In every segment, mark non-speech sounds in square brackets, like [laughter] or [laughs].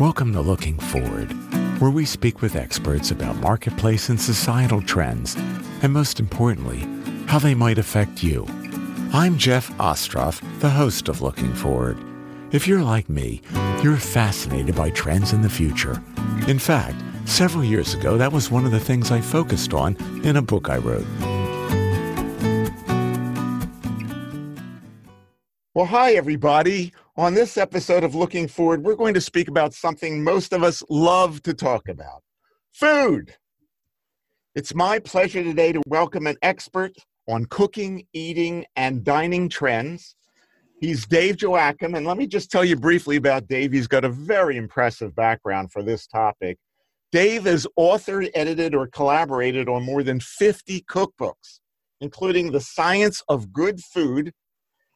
Welcome to Looking Forward, where we speak with experts about marketplace and societal trends, and most importantly, how they might affect you. I'm Jeff Ostroff, the host of Looking Forward. If you're like me, you're fascinated by trends in the future. In fact, several years ago, that was one of the things I focused on in a book I wrote. Well, hi, everybody. On this episode of Looking Forward, we're going to speak about something most of us love to talk about food. It's my pleasure today to welcome an expert on cooking, eating, and dining trends. He's Dave Joachim, and let me just tell you briefly about Dave. He's got a very impressive background for this topic. Dave has authored, edited, or collaborated on more than 50 cookbooks, including The Science of Good Food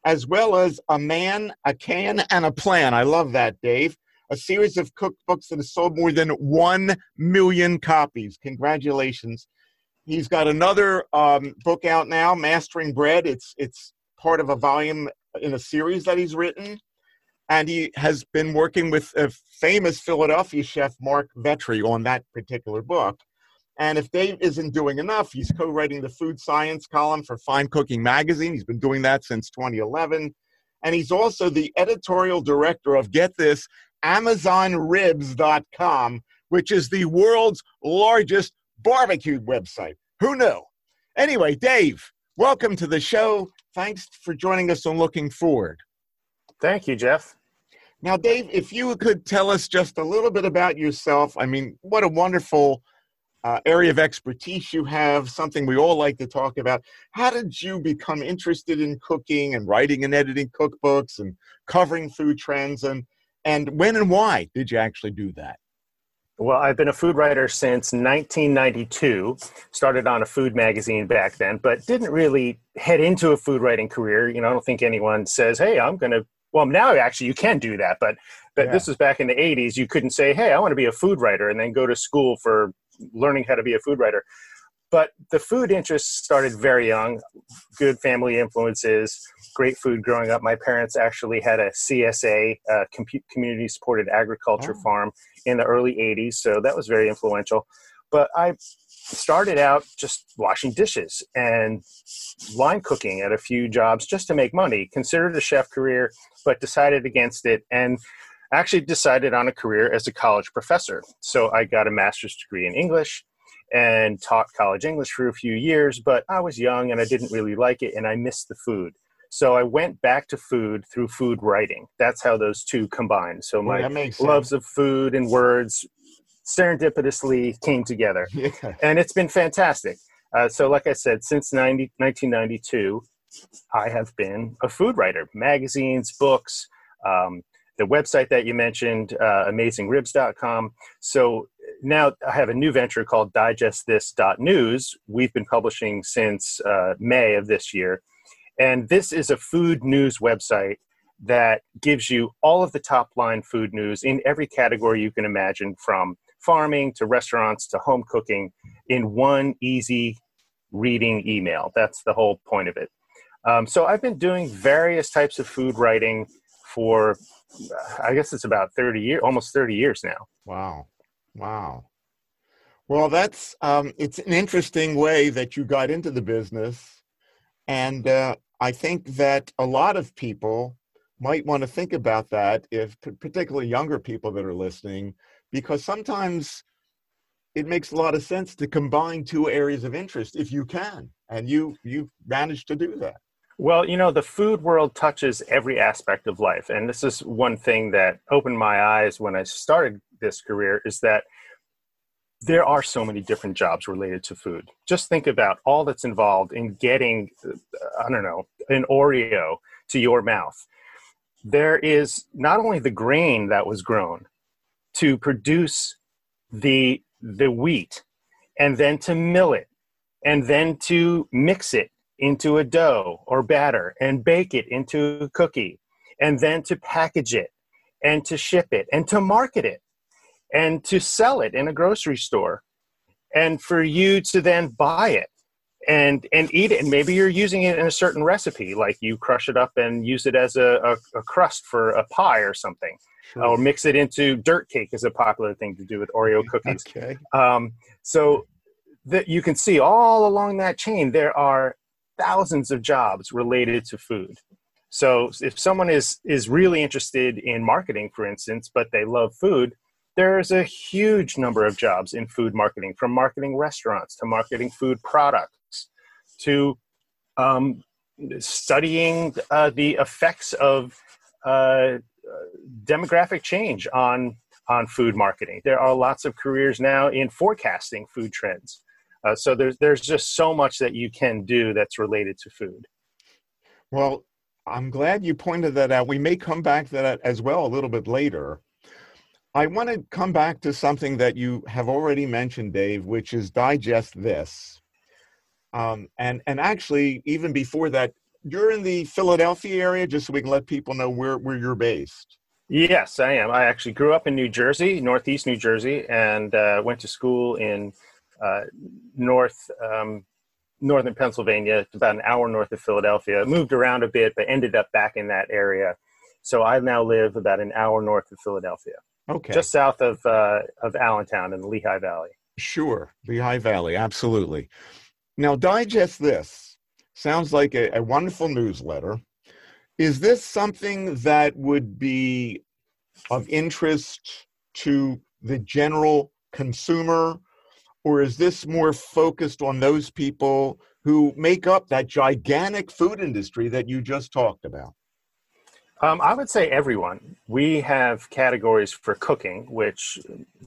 as well as A Man, a Can, and a Plan. I love that, Dave. A series of cookbooks that has sold more than 1 million copies. Congratulations. He's got another um, book out now, Mastering Bread. It's, it's part of a volume in a series that he's written. And he has been working with a famous Philadelphia chef, Marc Vetri, on that particular book. And if Dave isn't doing enough, he's co writing the food science column for Fine Cooking Magazine. He's been doing that since 2011. And he's also the editorial director of, get this, AmazingRibs.com, which is the world's largest barbecue website. Who knew? Anyway, Dave, welcome to the show. Thanks for joining us on Looking Forward. Thank you, Jeff. Now, Dave, if you could tell us just a little bit about yourself, I mean, what a wonderful uh, area of expertise you have, something we all like to talk about. How did you become interested in cooking and writing and editing cookbooks and covering food trends? And, and when and why did you actually do that? Well, I've been a food writer since 1992. Started on a food magazine back then, but didn't really head into a food writing career. You know, I don't think anyone says, "Hey, I'm going to." Well, now actually you can do that, but but yeah. this was back in the 80s. You couldn't say, "Hey, I want to be a food writer," and then go to school for learning how to be a food writer. But the food interest started very young, good family influences, great food growing up. My parents actually had a CSA, uh, community supported agriculture oh. farm, in the early 80s, so that was very influential. But I started out just washing dishes and line cooking at a few jobs just to make money. Considered a chef career, but decided against it and actually decided on a career as a college professor. So I got a master's degree in English and taught college English for a few years, but I was young and I didn't really like it and I missed the food. So I went back to food through food writing. That's how those two combined. So my yeah, loves of food and words serendipitously came together. [laughs] Yeah. And it's been fantastic. Uh, so, like I said, since 90, 1992, I have been a food writer, magazines, books, um, the website that you mentioned, uh, amazingribs.com. So now I have a new venture called digestthis.news. We've been publishing since uh, May of this year. And this is a food news website that gives you all of the top line food news in every category you can imagine from farming to restaurants to home cooking in one easy reading email. That's the whole point of it. Um, so I've been doing various types of food writing for I guess it's about 30 years, almost 30 years now. Wow. Wow. Well, that's, um, it's an interesting way that you got into the business. And uh, I think that a lot of people might want to think about that, if particularly younger people that are listening, because sometimes it makes a lot of sense to combine two areas of interest if you can. And you, you've managed to do that. Well, you know, the food world touches every aspect of life. And this is one thing that opened my eyes when I started this career is that there are so many different jobs related to food. Just think about all that's involved in getting, I don't know, an Oreo to your mouth. There is not only the grain that was grown to produce the, the wheat and then to mill it and then to mix it into a dough or batter and bake it into a cookie and then to package it and to ship it and to market it and to sell it in a grocery store and for you to then buy it and and eat it and maybe you're using it in a certain recipe like you crush it up and use it as a, a, a crust for a pie or something sure. or mix it into dirt cake is a popular thing to do with oreo [laughs] cookies okay. um, so that you can see all along that chain there are thousands of jobs related to food. So if someone is is really interested in marketing for instance but they love food there's a huge number of jobs in food marketing from marketing restaurants to marketing food products to um, studying uh, the effects of uh, demographic change on on food marketing. There are lots of careers now in forecasting food trends uh, so there's there's just so much that you can do that's related to food. Well, I'm glad you pointed that out. We may come back to that as well a little bit later. I want to come back to something that you have already mentioned, Dave, which is digest this. Um, and and actually, even before that, you're in the Philadelphia area, just so we can let people know where where you're based. Yes, I am. I actually grew up in New Jersey, Northeast New Jersey, and uh, went to school in uh, north um, northern Pennsylvania, about an hour north of Philadelphia. Moved around a bit, but ended up back in that area. So I now live about an hour north of Philadelphia. Okay. Just south of uh, of Allentown in the Lehigh Valley. Sure, Lehigh Valley, absolutely. Now digest this. Sounds like a, a wonderful newsletter. Is this something that would be of interest to the general consumer or is this more focused on those people who make up that gigantic food industry that you just talked about? Um, I would say everyone. We have categories for cooking, which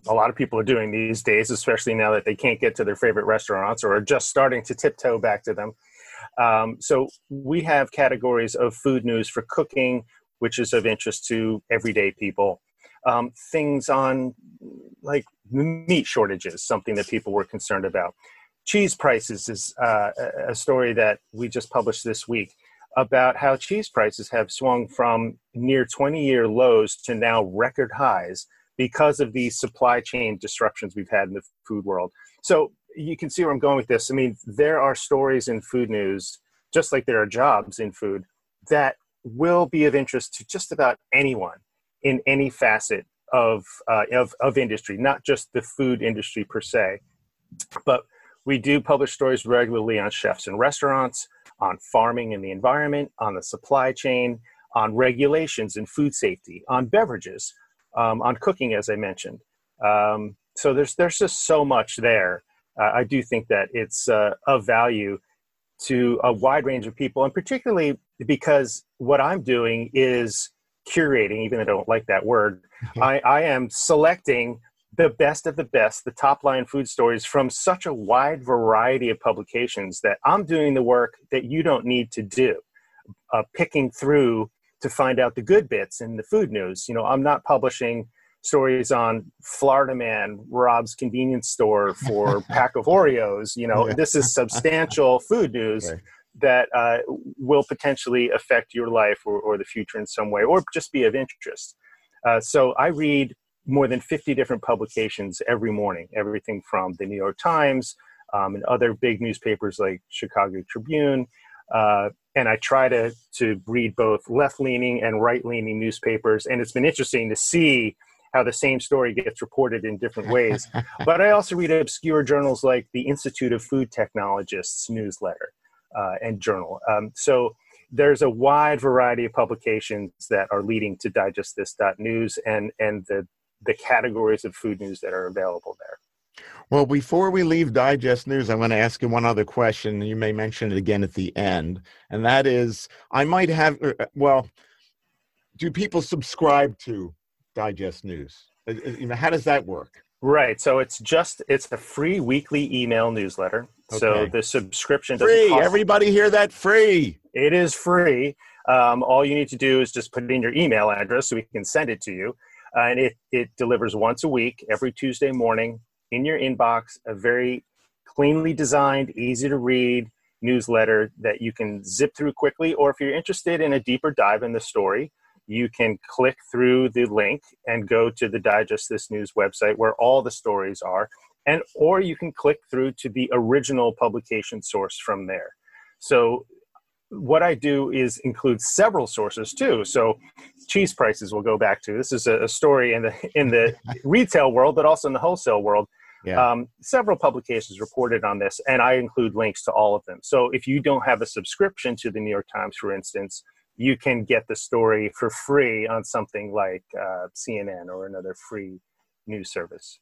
a lot of people are doing these days, especially now that they can't get to their favorite restaurants or are just starting to tiptoe back to them. Um, so we have categories of food news for cooking, which is of interest to everyday people. Um, things on like meat shortages, something that people were concerned about. Cheese prices is uh, a story that we just published this week about how cheese prices have swung from near 20 year lows to now record highs because of the supply chain disruptions we've had in the food world. So you can see where I'm going with this. I mean, there are stories in food news, just like there are jobs in food, that will be of interest to just about anyone in any facet of, uh, of, of industry, not just the food industry per se. But we do publish stories regularly on chefs and restaurants, on farming and the environment, on the supply chain, on regulations and food safety, on beverages, um, on cooking, as I mentioned. Um, so there's there's just so much there. Uh, I do think that it's uh, of value to a wide range of people, and particularly because what I'm doing is curating, even though I don't like that word. I, I am selecting the best of the best, the top line food stories from such a wide variety of publications that I'm doing the work that you don't need to do, uh, picking through to find out the good bits in the food news. You know, I'm not publishing stories on Florida man robs convenience store for [laughs] pack of Oreos. You know, yeah. this is substantial food news. [laughs] that uh, will potentially affect your life or, or, the future in some way, or just be of interest. Uh, so I read more than 50 different publications every morning, everything from the New York Times um, and other big newspapers like Chicago Tribune. Uh, and I try to, to read both left leaning and right leaning newspapers. And it's been interesting to see how the same story gets reported in different ways. [laughs] but I also read obscure journals like the Institute of Food Technologists newsletter uh, and journal. Um, so there's a wide variety of publications that are leading to digest this news and and the the categories of food news that are available there. Well, before we leave Digest News, I want to ask you one other question. You may mention it again at the end, and that is I might have, uh, well, do people subscribe to Digest News? Uh, uh, how does that work? Right. So it's just it's a free weekly email newsletter. Okay. So the subscription free. Everybody hear that? Free. It is free. Um, all you need to do is just put in your email address so we can send it to you, uh, and it it delivers once a week, every Tuesday morning in your inbox. A very cleanly designed, easy to read newsletter that you can zip through quickly. Or if you're interested in a deeper dive in the story, you can click through the link and go to the Digest This News website where all the stories are and or you can click through to the original publication source from there. So what I do is include several sources too. So cheese prices will go back to this is a, a story in the in the [laughs] retail world, but also in the wholesale world. Yeah. Um, several publications reported on this, and I include links to all of them. So if you don't have a subscription to the New York Times, for instance, you can get the story for free on something like uh, CNN or another free news service.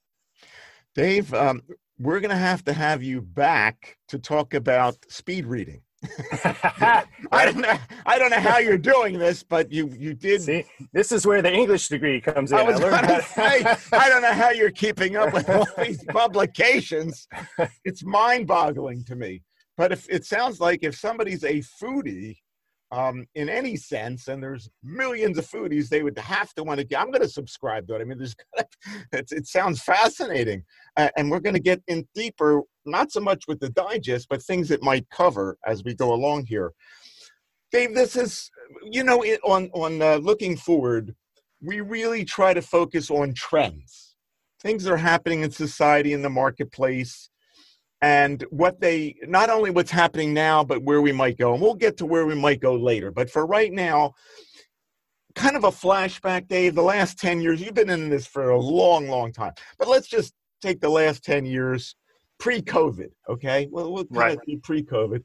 Dave, um, we're going to have to have you back to talk about speed reading. [laughs] I don't know. I don't know how you're doing this, but you you did. See, this is where the English degree comes in. I was going to say, I don't know how you're keeping up with all [laughs] these publications. It's mind-boggling to me. But if it sounds like if somebody's a foodie, um, in any sense, and there's millions of foodies, they would have to want to. I'm going to subscribe to it. I mean, there's [laughs] it sounds fascinating, uh, and we're going to get in deeper, not so much with the digest, but things it might cover as we go along here. Dave, this is you know it, on on uh, looking forward, we really try to focus on trends, things that are happening in society in the marketplace and what they not only what's happening now but where we might go and we'll get to where we might go later. But for right now kind of a flashback dave the last 10 years you've been in this for a long long time. But let's just take the last 10 years pre-covid okay? Well we'll kind right. of be pre-covid.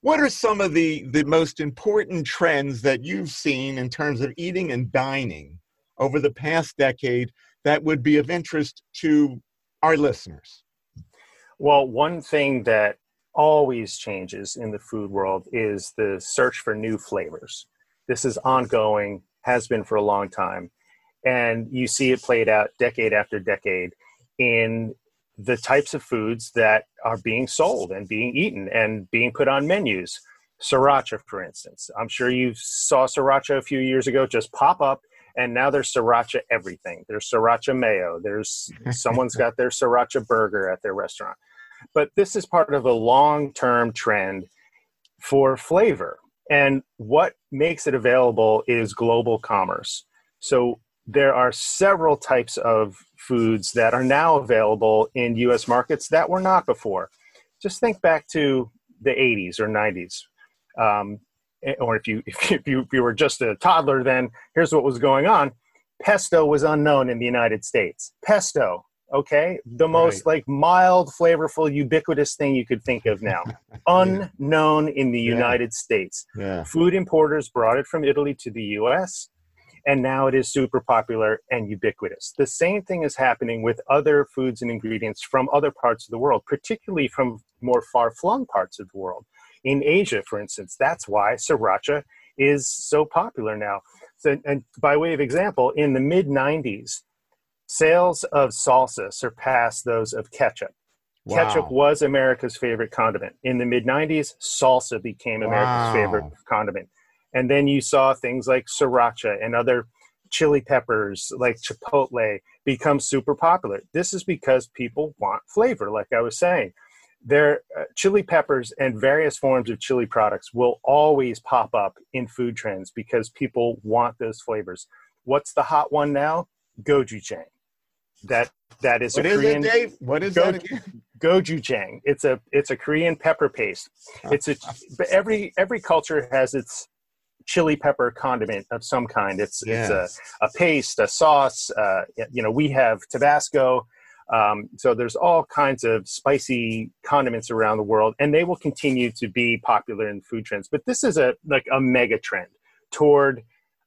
What are some of the the most important trends that you've seen in terms of eating and dining over the past decade that would be of interest to our listeners well, one thing that always changes in the food world is the search for new flavors. This is ongoing, has been for a long time. And you see it played out decade after decade in the types of foods that are being sold and being eaten and being put on menus. Sriracha, for instance. I'm sure you saw sriracha a few years ago just pop up and now there's sriracha everything. There's sriracha mayo. There's [laughs] someone's got their sriracha burger at their restaurant. But this is part of a long-term trend for flavor. And what makes it available is global commerce. So there are several types of foods that are now available in US markets that were not before. Just think back to the 80s or 90s. Um, Eh, or if you, [laughs] if you if you were just a toddler then here's what was going on. Pesto was unknown in the united states. Pesto okay? The most right. like mild flavorful ubiquitous thing you could think of now. [laughs] Unknown in the yeah. united states. Yeah. food importers brought it from italy to the us and now it is super popular and ubiquitous. The same thing is happening with other foods and ingredients from other parts of the world particularly from more far-flung parts of the world in Asia, for instance. That's why sriracha is so popular now. So, and by way of example, in the mid 90s, sales of salsa surpassed those of ketchup. Wow. Ketchup was America's favorite condiment. In the mid 90s, salsa became America's wow. favorite condiment. And then you saw things like sriracha and other chili peppers like chipotle become super popular. This is because people want flavor, like I was saying their uh, chili peppers and various forms of chili products will always pop up in food trends because people want those flavors. What's the hot one now? Gochujang. That that is what a is Korean. It, Dave? What is go, that again? Gochujang. It's a it's a Korean pepper paste. It's a but every every culture has its chili pepper condiment of some kind. It's yes. it's a, a paste, a sauce. Uh, you know, we have Tabasco um, so there's all kinds of spicy condiments around the world, and they will continue to be popular in food trends. But this is a like a mega trend toward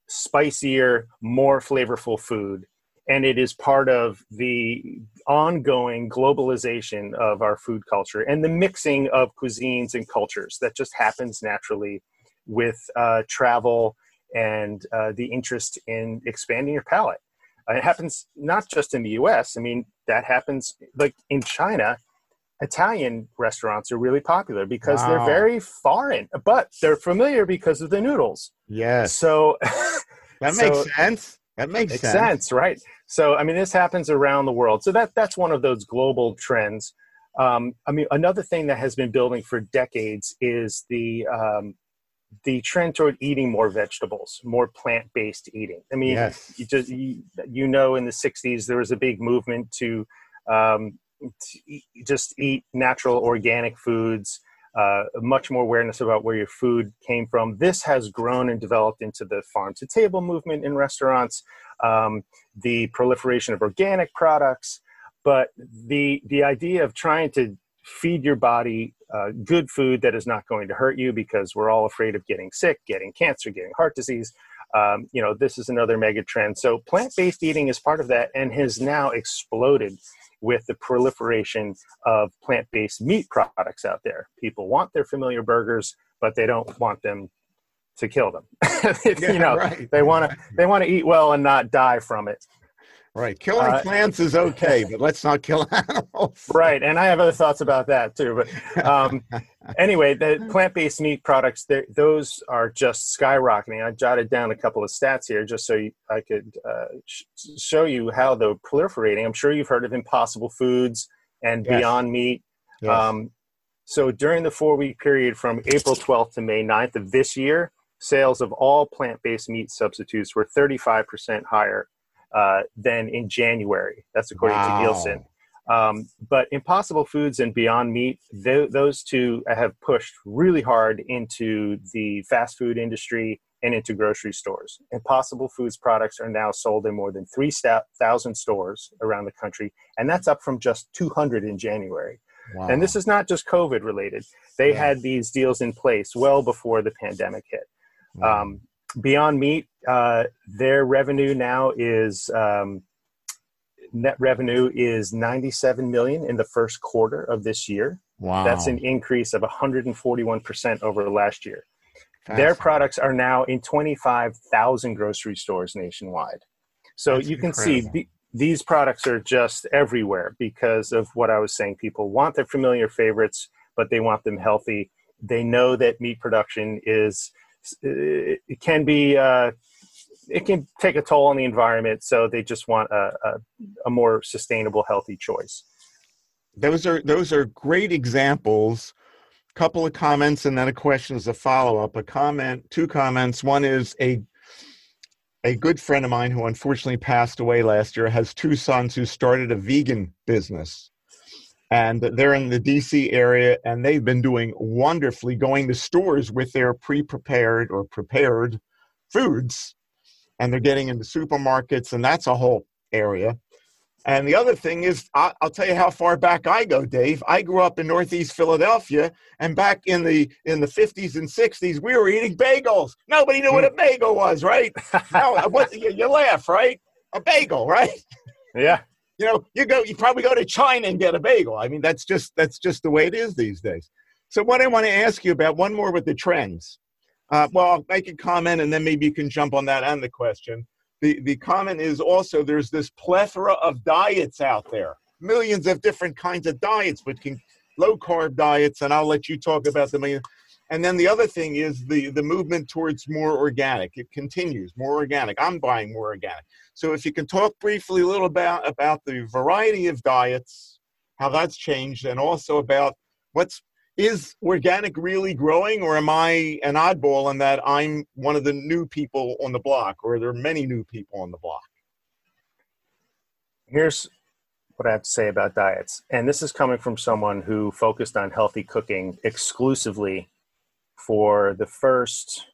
spicier, more flavorful food, and it is part of the ongoing globalization of our food culture and the mixing of cuisines and cultures that just happens naturally with uh, travel and uh, the interest in expanding your palate. Uh, it happens not just in the US. I mean, that happens like in China. Italian restaurants are really popular because wow. they're very foreign, but they're familiar because of the noodles. Yes. So [laughs] that makes so, sense. That makes, makes sense. sense. right? So I mean, this happens around the world. So that that's one of those global trends. Um, I mean, another thing that has been building for decades is the um, the trend toward eating more vegetables, more plant-based eating. I mean, yes. you just you, you, know, in the '60s there was a big movement to um, eat, just eat natural organic foods uh, much more awareness about where your food came from. This has grown and developed into the farm to table movement in restaurants, um, the proliferation of organic products, but the the idea of trying to feed your body uh, good food that is not going to hurt you because we're all afraid of getting sick, getting cancer, getting heart disease. Um, you know, this is another mega trend. So plant-based eating is part of that and has now exploded with the proliferation of plant-based meat products out there. People want their familiar burgers, but they don't want them to kill them. [laughs] you know, right. they want to they want to eat well and not die from it. Right. Killing uh, plants is okay, but let's not kill [laughs] animals. right. And I have other thoughts about that too. But um, [laughs] anyway, the plant based meat products, those are just skyrocketing. I jotted down a couple of stats here just so you, I could uh, sh- show you how they're proliferating. I'm sure you've heard of Impossible Foods and yes. Beyond Meat. Yes. Um, so during the four week period from April 12th to May 9th of this year, sales of all plant based meat substitutes were 35% higher uh, than in January. That's according wow. to Nielsen. Um, but Impossible Foods and Beyond Meat, th- those two have pushed really hard into the fast food industry and into grocery stores. Impossible Foods products are now sold in more than 3,000 stores around the country, and that's up from just 200 in January. Wow. And this is not just COVID related. They yeah. had these deals in place well before the pandemic hit. Wow. Um, Beyond Meat, uh, their revenue now is um, net revenue is 97 million in the first quarter of this year. Wow. That's an increase of 141% over last year. Their products are now in 25,000 grocery stores nationwide. So That's you can incredible. see the, these products are just everywhere because of what I was saying. People want their familiar favorites, but they want them healthy. They know that meat production is it can be uh, it can take a toll on the environment so they just want a, a, a, more sustainable healthy choice. Those are those are great examples. Couple of comments and then a question as a follow-up. A comment two comments. One is a a good friend of mine who unfortunately passed away last year has two sons who started a vegan business and they're in the DC area and they've been doing wonderfully going to stores with their pre-prepared or prepared foods and they're getting into supermarkets and that's a whole area. And the other thing is I'll, tell you how far back i go dave. I grew up in northeast philadelphia and back in the in the 50s and 60s we were eating bagels. Nobody knew what a bagel was right? [laughs] Now what, you, you laugh right? A bagel right? Yeah you know, you go, you probably go to China and get a bagel. I mean, that's just that's just the way it is these days. So, what I want to ask you about one more with the trends. Uh, well, I'll make a comment, and then maybe you can jump on that and the question. The the comment is also there's this plethora of diets out there, millions of different kinds of diets, but can low carb diets, and I'll let you talk about them. And then the other thing is the the movement towards more organic. It continues more organic. I'm buying more organic. So if you can talk briefly a little about about the variety of diets, how that's changed, and also about what's is organic really growing, or am I an oddball in that I'm one of the new people on the block, or there are many new people on the block? Here's what I have to say about diets, and this is coming from someone who focused on healthy cooking exclusively for the first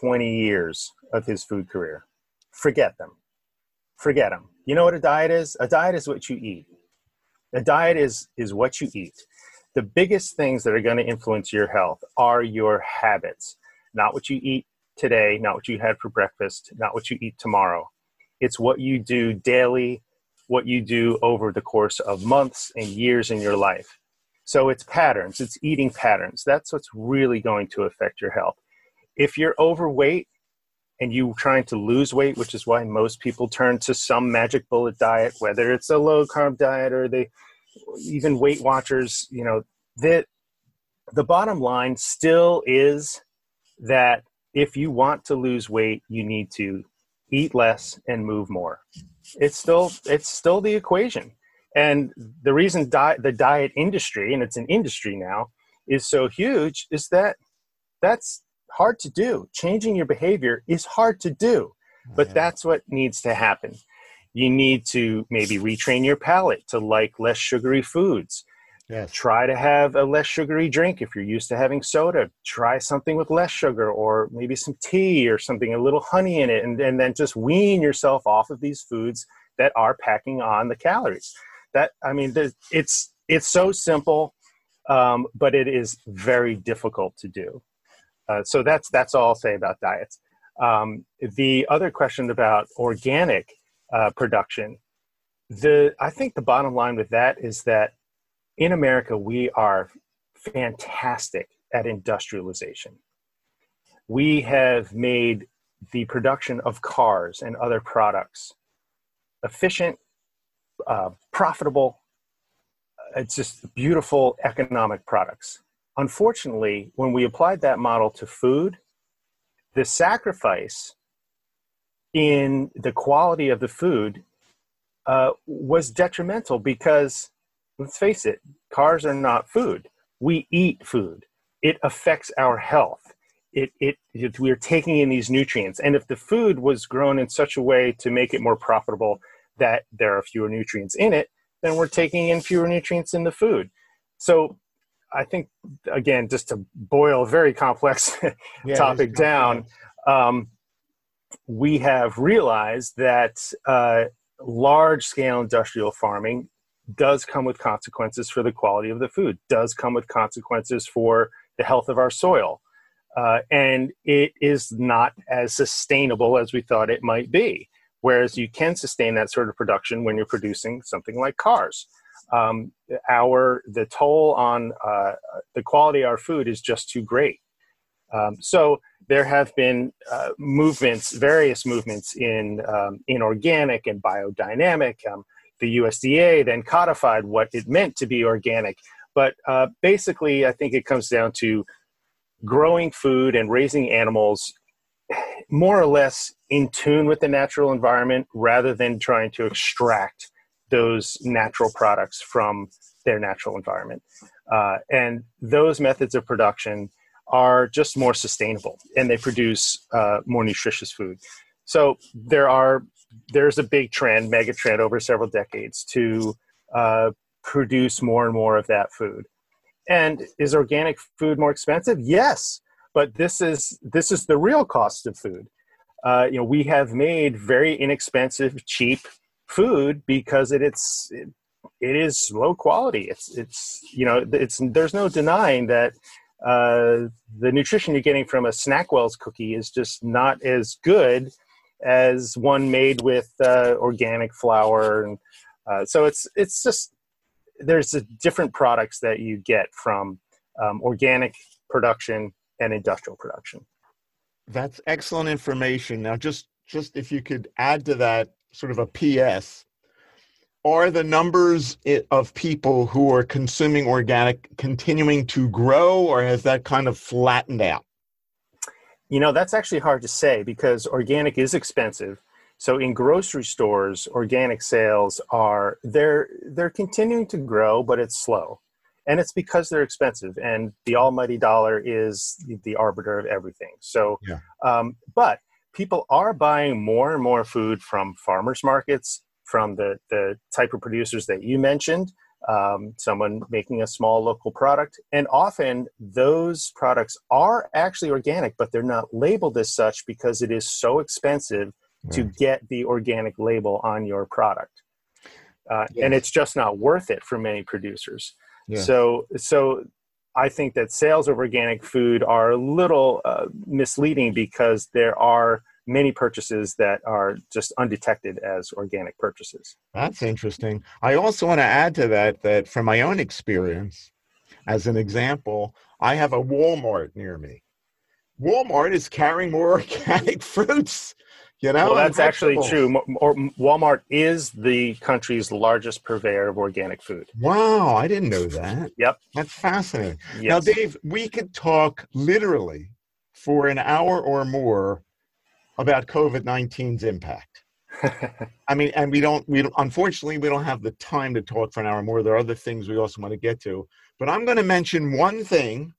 20 years of his food career. Forget them. Forget them. You know what a diet is? A diet is what you eat. A diet is, is what you eat. The biggest things that are going to influence your health are your habits, not what you eat today, not what you had for breakfast, not what you eat tomorrow. It's what you do daily, what you do over the course of months and years in your life. So it's patterns, it's eating patterns. That's what's really going to affect your health. If you're overweight and you're trying to lose weight, which is why most people turn to some magic bullet diet, whether it's a low carb diet or they even Weight Watchers, you know, that the bottom line still is that if you want to lose weight, you need to eat less and move more. It's still it's still the equation. And the reason di- the diet industry, and it's an industry now, is so huge is that that's hard to do. Changing your behavior is hard to do, but yeah. that's what needs to happen. You need to maybe retrain your palate to like less sugary foods. Yes. Try to have a less sugary drink. If you're used to having soda, try something with less sugar or maybe some tea or something, a little honey in it, and, and then just wean yourself off of these foods that are packing on the calories. That I mean, it's it's so simple, um, but it is very difficult to do. Uh, so that's that's all I'll say about diets. Um, the other question about organic uh, production, the I think the bottom line with that is that in America, we are fantastic at industrialization. We have made the production of cars and other products efficient, uh, profitable. It's just beautiful economic products. Unfortunately, when we applied that model to food, the sacrifice in the quality of the food uh, was detrimental because let's face it, cars are not food. We eat food. It affects our health. It, it, it, we're taking in these nutrients. And if the food was grown in such a way to make it more profitable that there are fewer nutrients in it, then we're taking in fewer nutrients in the food. So I think, again, just to boil a very complex [laughs] yeah, topic down, um, we have realized that uh, large scale industrial farming does come with consequences for the quality of the food, does come with consequences for the health of our soil. Uh, and it is not as sustainable as we thought it might be. Whereas you can sustain that sort of production when you're producing something like cars. Um, our the toll on uh, the quality of our food is just too great. Um, so there have been uh, movements, various movements in um, in organic and biodynamic. Um, the USDA then codified what it meant to be organic. But uh, basically, I think it comes down to growing food and raising animals more or less in tune with the natural environment rather than trying to extract those natural products from their natural environment. Uh, and those methods of production are just more sustainable and they produce uh, more nutritious food. So there are there's a big trend, mega trend over several decades to uh, produce more and more of that food. And is organic food more expensive? Yes, but this is this is the real cost of food. Uh, you know, we have made very inexpensive, cheap food because it, it's it, it is low quality. It's it's you know it's there's no denying that uh, the nutrition you're getting from a Snackwell's cookie is just not as good as one made with uh, organic flour, and uh, so it's it's just there's different products that you get from um, organic production and industrial production. That's excellent information. Now, just just if you could add to that sort of a PS, are the numbers of people who are consuming organic continuing to grow, or has that kind of flattened out? You know, that's actually hard to say because organic is expensive. So in grocery stores, organic sales are they're they're continuing to grow, but it's slow. And it's because they're expensive and the almighty dollar is the arbiter of everything. So yeah. um, but people are buying more and more food from farmers markets, from the the type of producers that you mentioned um, someone making a small local product. And often those products are actually organic, but they're not labeled as such because it is so expensive to get the organic label on your product. Uh, yes. And it's just not worth it for many producers. So, so I think that sales of organic food are a little uh, misleading because there are many purchases that are just undetected as organic purchases. That's interesting. I also want to add to that that from my own experience, as an example, I have a Walmart near me. Walmart is carrying more [laughs] organic fruits. You know, well, that's actually true. Walmart is the country's largest purveyor of organic food. Wow, I didn't know that. Yep, that's fascinating. Yes. Now, Dave, we could talk literally for an hour or more about COVID 19's impact. [laughs] I mean, and we don't, we don't, unfortunately, we don't have the time to talk for an hour more. There are other things we also want to get to. But I'm going to mention one thing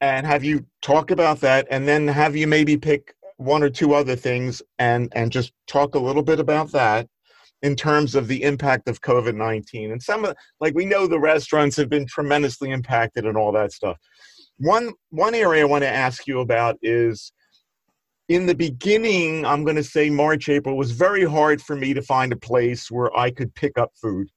and have you talk about that and then have you maybe pick one or two other things and and just talk a little bit about that in terms of the impact of COVID 19. And some of, like, we know the restaurants have been tremendously impacted and all that stuff. One, one area I want to ask you about is in the beginning, I'm going to say March, April, was very hard for me to find a place where I could pick up food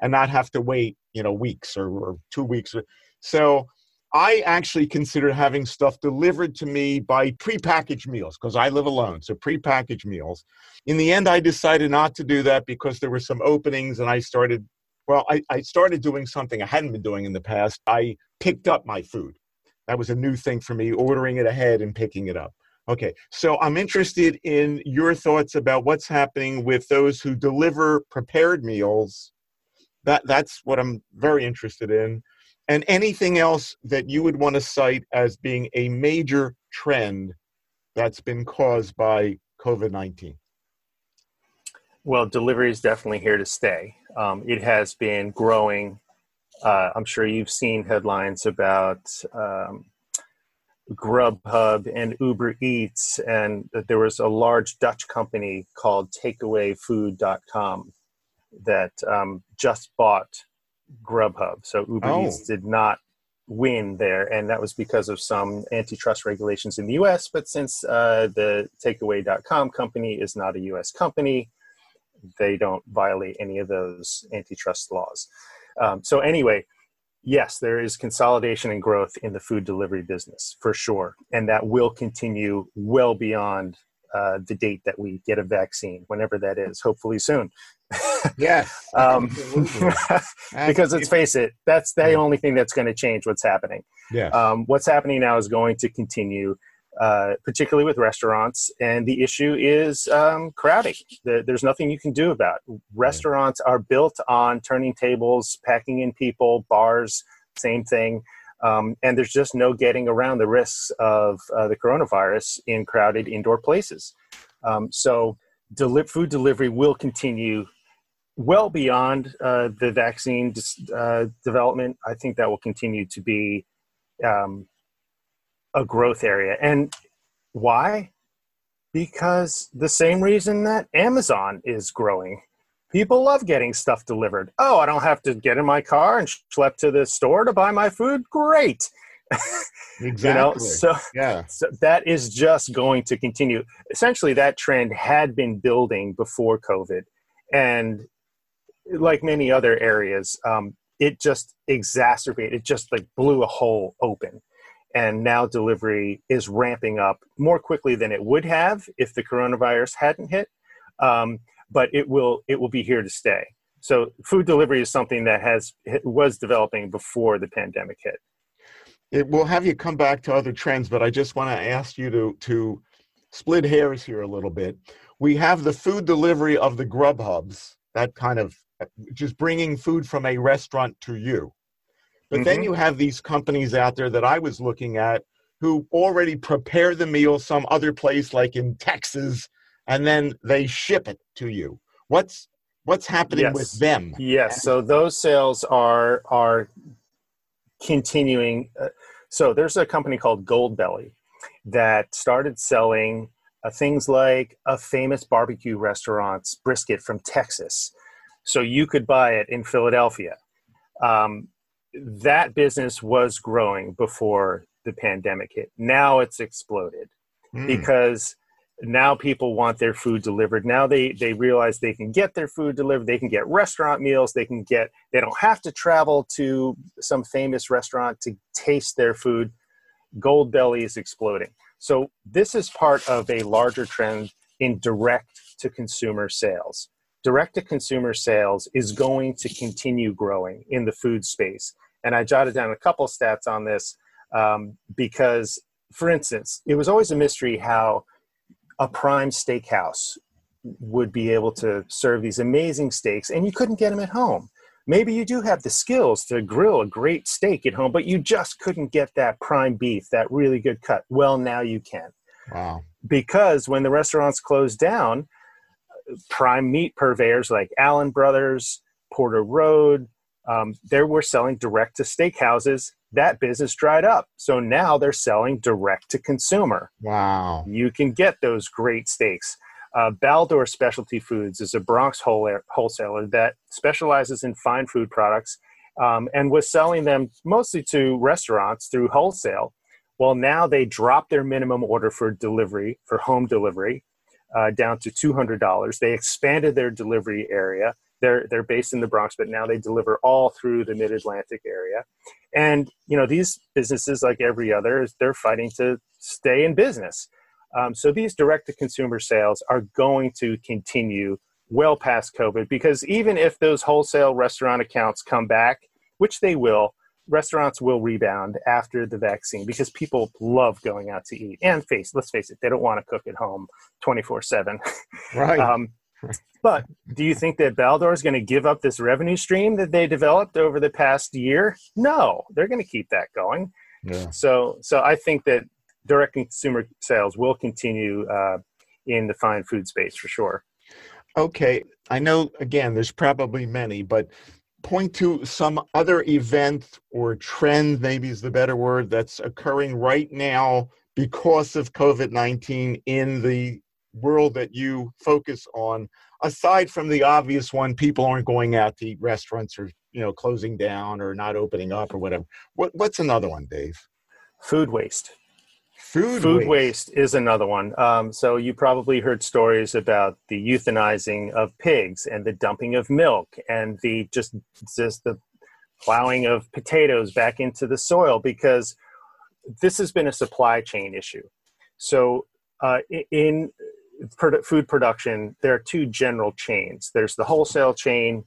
and not have to wait, you know, weeks or, or two weeks. So I actually consider having stuff delivered to me by prepackaged meals because I live alone. So prepackaged meals. In the end, I decided not to do that because there were some openings and I started, well, I, I started doing something I hadn't been doing in the past. I picked up my food. That was a new thing for me, ordering it ahead and picking it up. Okay, so I'm interested in your thoughts about what's happening with those who deliver prepared meals. That that's what I'm very interested in and anything else that you would want to cite as being a major trend that's been caused by COVID 19? Well, delivery is definitely here to stay. Um, it has been growing. Uh, I'm sure you've seen headlines about um, Grubhub and Uber Eats, and there was a large Dutch company called TakeAwayFood.com that um, just bought Grubhub. So Uber oh. Eats did not win there, and that was because of some antitrust regulations in the U.S. But since uh, the Takeaway.com company is not a U.S. company, they don't violate any of those antitrust laws. Um, so anyway, yes, there is consolidation and growth in the food delivery business for sure, and that will continue well beyond uh, the date that we get a vaccine, whenever that is, hopefully soon. yes. [laughs] um, [laughs] because let's face it, that's the only thing that's going to change what's happening. Yeah. Um, what's happening now is going to continue, uh, particularly with restaurants. And the issue is um, crowding. The, there's nothing you can do about. It. Restaurants are built on turning tables, packing in people, bars, same thing. Um, and there's just no getting around the risks of uh, the coronavirus in crowded indoor places. Um, so, deli- food delivery will continue well beyond uh, the vaccine uh, development. I think that will continue to be um, a growth area. And why? Because the same reason that Amazon is growing. People love getting stuff delivered. Oh, I don't have to get in my car and schlep to the store to buy my food. Great. Exactly. [laughs] you know, so, yeah. so that is just going to continue. Essentially, that trend had been building before COVID. And like many other areas, um, it just exacerbated, it just like blew a hole open. And now delivery is ramping up more quickly than it would have if the coronavirus hadn't hit. Um, but it will it will be here to stay. So food delivery is something that has was developing before the pandemic hit. It will have you come back to other trends, but I just want to ask you to to split hairs here a little bit. We have the food delivery of the Grubhubs, that kind of just bringing food from a restaurant to you. But mm-hmm. then you have these companies out there that I was looking at who already prepare the meal some other place like in Texas and then they ship it to you. What's what's happening yes. with them? Yes, so those sales are are continuing. Uh, so there's a company called Goldbelly that started selling uh, things like a famous barbecue restaurant's brisket from Texas. So you could buy it in Philadelphia. Um, that business was growing before the pandemic hit. Now it's exploded mm. because now people want their food delivered. Now they they realize they can get their food delivered. They can get restaurant meals. They can get they don't have to travel to some famous restaurant to taste their food. Goldbelly is exploding. So this is part of a larger trend in direct to consumer sales. Direct to consumer sales is going to continue growing in the food space. And i jotted down a couple stats on this um, because for instance it was always a mystery how a prime steakhouse would be able to serve these amazing steaks and you couldn't get them at home. Maybe you do have the skills to grill a great steak at home, but you just couldn't get that prime beef, that really good cut. Well, now you can. Wow. Because when the restaurants closed down, prime meat purveyors like Allen Brothers, Porter Road, um, they were selling direct to steakhouses that business dried up. So now they're selling direct to consumer. Wow. You can get those great steaks. Uh, Baldor Specialty Foods is a Bronx wholesaler that specializes in fine food products um, and was selling them mostly to restaurants through wholesale. Well, now they dropped their minimum order for delivery, for home delivery, uh, down to $200. They expanded their delivery area. They're, they're based in the Bronx, but now they deliver all through the mid Atlantic area. And, you know, these businesses, like every other, they're fighting to stay in business. Um, so these direct to consumer sales are going to continue well past COVID because even if those wholesale restaurant accounts come back, which they will, restaurants will rebound after the vaccine because people love going out to eat. And face let's face it they don't want to cook at home 24 7 right. [laughs] Um, but do you think that baldor is going to give up this revenue stream that they developed over the past year? No they're going to keep that going. Yeah. so so i think that direct consumer sales will continue uh, in the fine food space for sure. Okay i know again there's probably many but point to some other event or trend, maybe is the better word, that's occurring right now because of COVID 19 in the world that you focus on, aside from the obvious one people aren't going out to eat restaurants or you know closing down or not opening up or whatever what, what's another one dave food waste Food, Food waste. waste is another one. Um, so you probably heard stories about the euthanizing of pigs and the dumping of milk and the just just the plowing of potatoes back into the soil because this has been a supply chain issue. So uh, in food production, there are two general chains. There's the wholesale chain,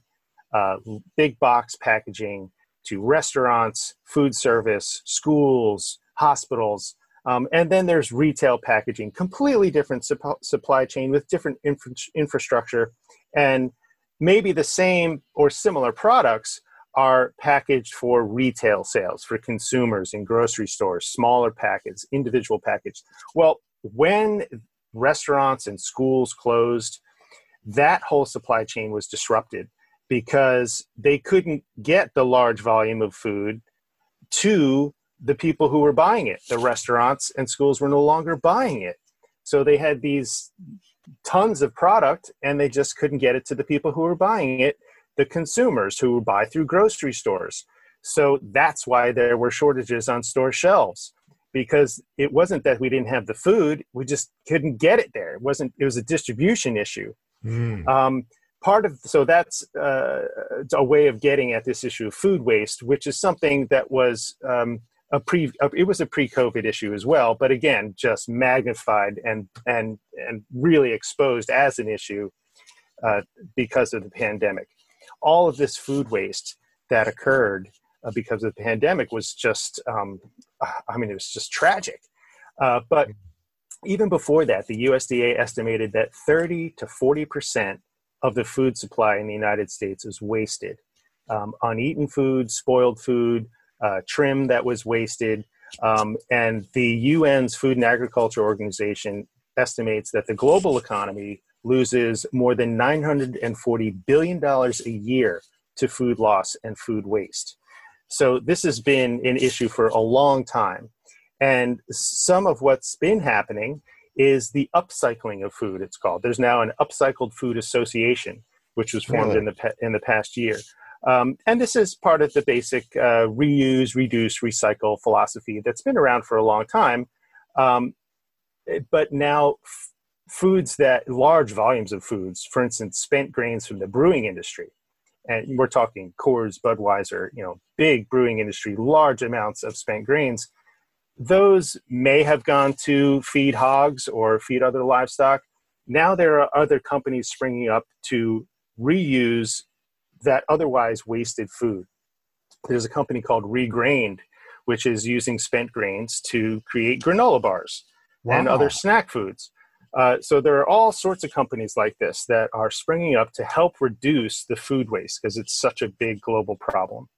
uh, big box packaging, to restaurants, food service, schools, hospitals um, and then there's retail packaging, completely different supp- supply chain with different infra- infrastructure. And maybe the same or similar products are packaged for retail sales for consumers in grocery stores, smaller packets, individual package. Well, when restaurants and schools closed, that whole supply chain was disrupted because they couldn't get the large volume of food to the people who were buying it. The restaurants and schools were no longer buying it. So they had these tons of product and they just couldn't get it to the people who were buying it, the consumers who would buy through grocery stores. So that's why there were shortages on store shelves because it wasn't that we didn't have the food, we just couldn't get it there. It wasn't it was a distribution issue. Mm. Um, part of so that's uh, a way of getting at this issue of food waste, which is something that was um, a pre it was a pre-covid issue as well but again just magnified and and and really exposed as an issue uh, because of the pandemic all of this food waste that occurred uh, because of the pandemic was just um, [sighs] i mean it was just tragic uh, but even before that the usda estimated that 30 to 40 percent of the food supply in the united states is wasted um, uneaten food spoiled food uh, trim that was wasted. Um, and the UN's Food and Agriculture Organization estimates that the global economy loses more than $940 billion a year to food loss and food waste. So this has been an issue for a long time. And some of what's been happening is the upcycling of food, it's called. There's now an Upcycled Food Association, which was formed really? in, the, in the past year. Um, and this is part of the basic uh, reuse, reduce, recycle philosophy that's been around for a long time. Um, but now, f- foods that large volumes of foods, for instance, spent grains from the brewing industry, and we're talking Coors, Budweiser, you know, big brewing industry, large amounts of spent grains. Those may have gone to feed hogs or feed other livestock. Now there are other companies springing up to reuse that otherwise wasted food. There's a company called Regrained, which is using spent grains to create granola bars wow. and other snack foods. Uh, so there are all sorts of companies like this that are springing up to help reduce the food waste because it's such a big global problem.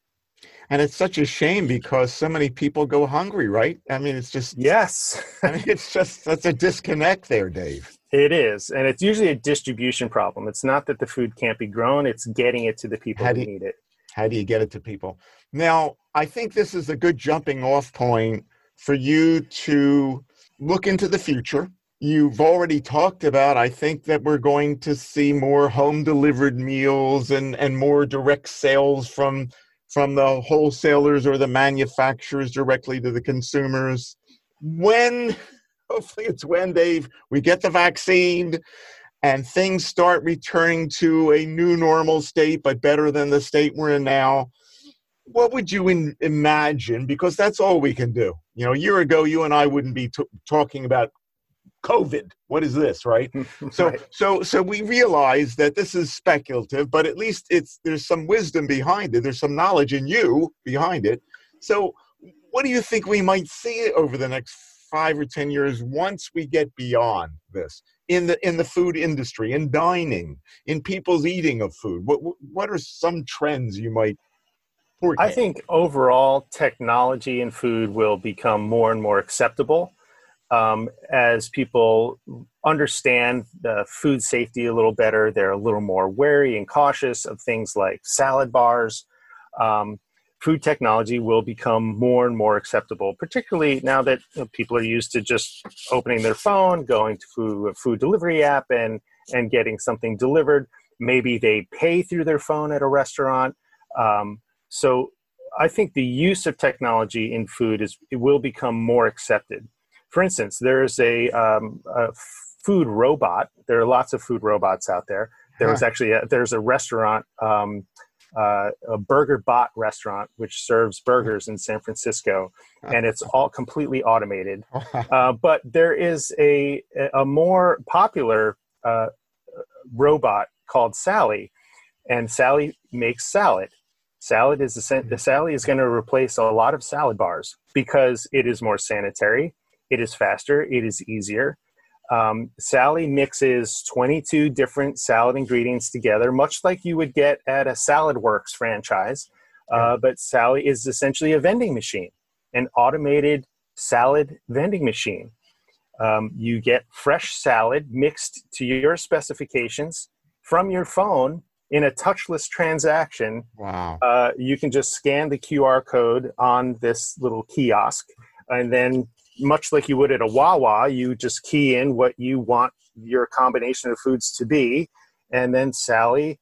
And it's such a shame because so many people go hungry, right? I mean, it's just yes. [laughs] I mean, it's just that's a disconnect there, Dave. It is, and it's usually a distribution problem. It's not that the food can't be grown; it's getting it to the people how who you, need it. How do you get it to people? Now, I think this is a good jumping off point for you to look into the future you've already talked about i think that we're going to see more home delivered meals and and more direct sales from from the wholesalers or the manufacturers directly to the consumers. When [laughs] hopefully it's when dave we get the vaccine and things start returning to a new normal state but better than the state we're in now what would you in, imagine? Because that's all we can do. You know a year ago you and i wouldn't be t- talking about COVID. What is this, right? [laughs] So, right. so, so we realize that this is speculative, but at least it's there's some wisdom behind it. There's some knowledge in you behind it. So, what do you think we might see over the next five or ten years once we get beyond this in the in the food industry, in dining, in people's eating of food? What what are some trends you might? Forecast? I think overall technology in food will become more and more acceptable um, as people understand the food safety a little better, they're a little more wary and cautious of things like salad bars. Um, food technology will become more and more acceptable, particularly now that you know, people are used to just opening their phone, going to a food delivery app, and and getting something delivered. Maybe they pay through their phone at a restaurant. Um, so I think the use of technology in food is it will become more accepted. For instance, there's a, um, a food robot. There are lots of food robots out there. There was actually a, there's a restaurant, um, uh, a Burger Bot restaurant, which serves burgers in San Francisco, and it's all completely automated. [laughs] Uh, but there is a a more popular uh, robot called Sally, and Sally makes salad. Salad is the Sally is going to replace a lot of salad bars because it is more sanitary. It is faster. It is easier. Um, Sally mixes 22 different salad ingredients together, much like you would get at a Salad Works franchise. Uh, but Sally is essentially a vending machine, an automated salad vending machine. Um, you get fresh salad mixed to your specifications from your phone in a touchless transaction. Wow. Uh, you can just scan the QR code on this little kiosk and then much like you would at a Wawa, you just key in what you want your combination of foods to be, and then Sally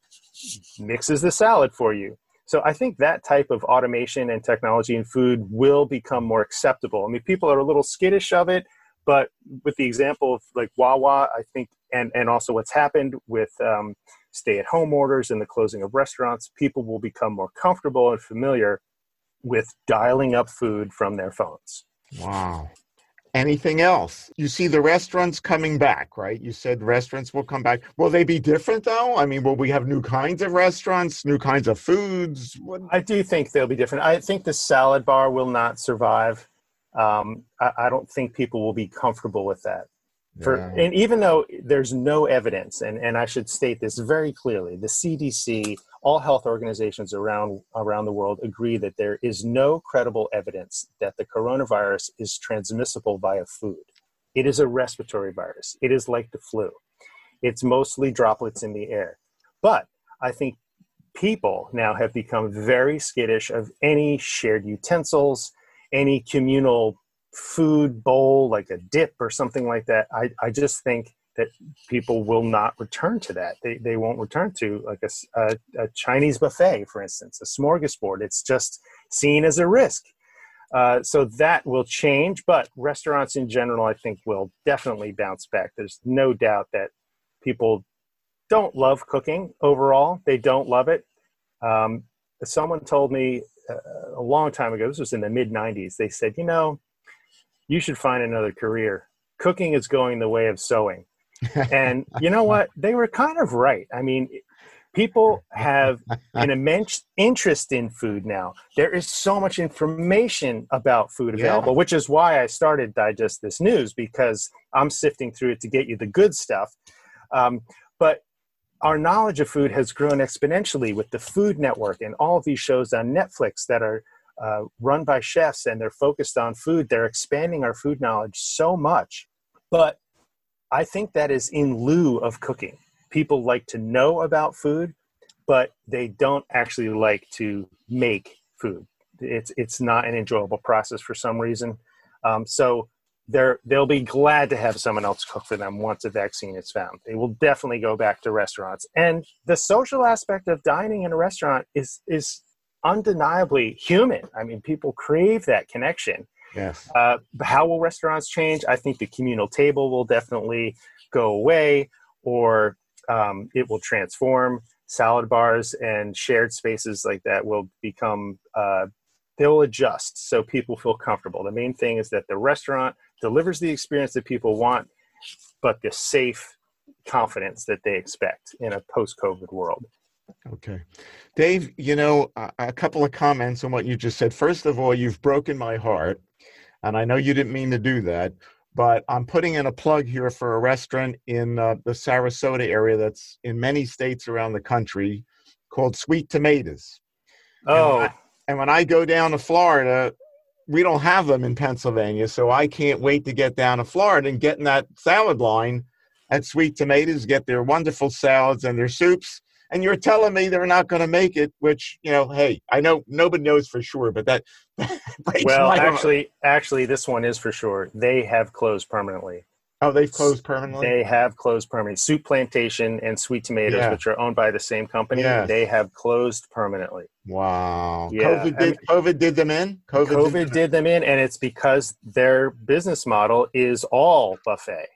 mixes the salad for you. So I think that type of automation and technology in food will become more acceptable. I mean, people are a little skittish of it, but with the example of like Wawa, I think, and and also what's happened with um, stay-at-home orders and the closing of restaurants, people will become more comfortable and familiar with dialing up food from their phones. Wow. Anything else? You see the restaurants coming back, right? You said restaurants will come back. Will they be different though? I mean, will we have new kinds of restaurants, new kinds of foods? What? I do think they'll be different. I think the salad bar will not survive. Um, I, I, don't think people will be comfortable with that. For, yeah. And even though there's no evidence, and, and I should state this very clearly, the CDC all health organizations around around the world agree that there is no credible evidence that the coronavirus is transmissible via food. It is a respiratory virus. It is like the flu. It's mostly droplets in the air. But I think people now have become very skittish of any shared utensils, any communal food bowl like a dip or something like that. I, I just think that people will not return to that. They, they won't return to like a, a, a Chinese buffet, for instance, a smorgasbord. It's just seen as a risk. Uh, so that will change, but restaurants in general, I think, will definitely bounce back. There's no doubt that people don't love cooking overall. They don't love it. Um, someone told me uh, a long time ago, this was in the mid 90s, they said, you know, you should find another career. Cooking is going the way of sewing and you know what? They were kind of right. I mean, people have an [laughs] immense interest in food now. There is so much information about food available, yeah. which is why I started Digest This News because I'm sifting through it to get you the good stuff. Um, but our knowledge of food has grown exponentially with the Food Network and all of these shows on Netflix that are uh, run by chefs and they're focused on food. They're expanding our food knowledge so much. But I think that is in lieu of cooking. People like to know about food, but they don't actually like to make food. It's it's not an enjoyable process for some reason. Um, so they're they'll be glad to have someone else cook for them once a vaccine is found. They will definitely go back to restaurants. And the social aspect of dining in a restaurant is is undeniably human. I mean, people crave that connection. Yes. Uh, how will restaurants change? I think the communal table will definitely go away, or um, it will transform. Salad bars and shared spaces like that will become uh, they'll adjust so people feel comfortable. The main thing is that the restaurant delivers the experience that people want, but the safe confidence that they expect in a post-COVID world. Okay. Dave, you know, a, a couple of comments on what you just said. First of all, you've broken my heart, and I know you didn't mean to do that, but I'm putting in a plug here for a restaurant in uh, the Sarasota area that's in many states around the country called Sweet Tomatoes. Oh, And when I, and when I go down to Florida, we don't have them in Pennsylvania, so I can't wait to get down to Florida and get in that salad line at Sweet Tomatoes, get their wonderful salads and their soups. And you're telling me they're not going to make it, which you know, hey, I know nobody knows for sure, but that, [laughs] well, my heart. actually, actually, this one is for sure. They have closed permanently. oh, they've closed permanently. They have closed permanently. Soup Plantation and Sweet Tomatoes, Yeah. which are owned by the same company, Yes. they have closed permanently. wow, Yeah, COVID I did COVID did them in. COVID, COVID, did them did them in, and it's because their business model is all buffet.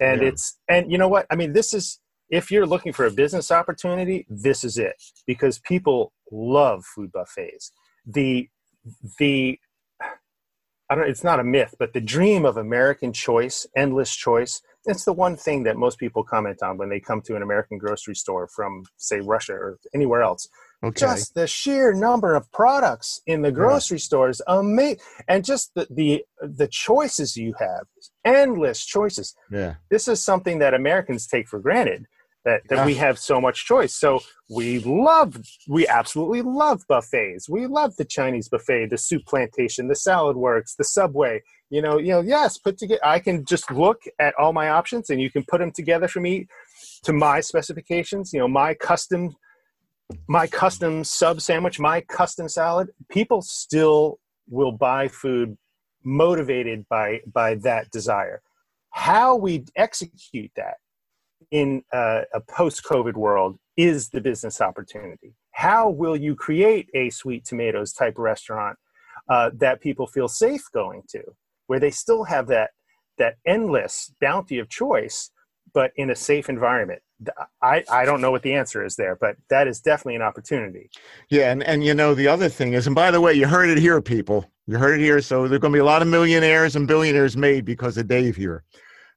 And Yeah. it's and you know what? I mean, this is if you're looking for a business opportunity, this is it because people love food buffets. The the I don't it's not a myth, but the dream of American choice, endless choice, it's the one thing that most people comment on when they come to an American grocery store from say Russia or anywhere else Okay. just the sheer number of products in the grocery stores amazing and just the, the the choices you have endless choices yeah. this is something that americans take for granted that, that we have so much choice. So we love we absolutely love buffets. We love the chinese buffet the soup plantation the salad works the subway. You know you know yes put together i can just look at all my options and you can put them together for me to my specifications. You know my custom my custom sub sandwich, my custom salad, people still will buy food motivated by by that desire. How we execute that in uh, a post-COVID world is the business opportunity. How will you create a sweet tomatoes type restaurant uh, that people feel safe going to, where they still have that that endless bounty of choice, but in a safe environment? I, I don't know what the answer is there, but that is definitely an opportunity. Yeah, and, and you know the other thing is, and by the way, you heard it here, people. You heard it here. So there are going to be a lot of millionaires and billionaires made because of Dave here.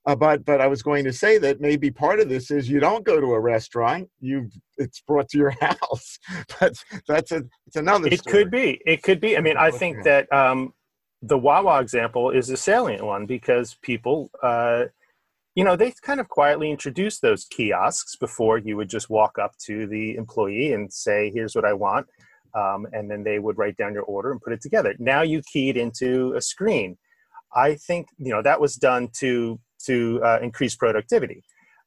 Uh, but but I was going to say that maybe part of this is you don't go to a restaurant; you it's brought to your [laughs] house. But that's a it's another. It story. could be. It could be. I mean, I think that um, the Wawa example is a salient one because people, uh, you know, they kind of quietly introduced those kiosks before you would just walk up to the employee and say, "Here's what I want," um, and then they would write down your order and put it together. Now you keyed into a screen. I think you know that was done to to uh, increase productivity.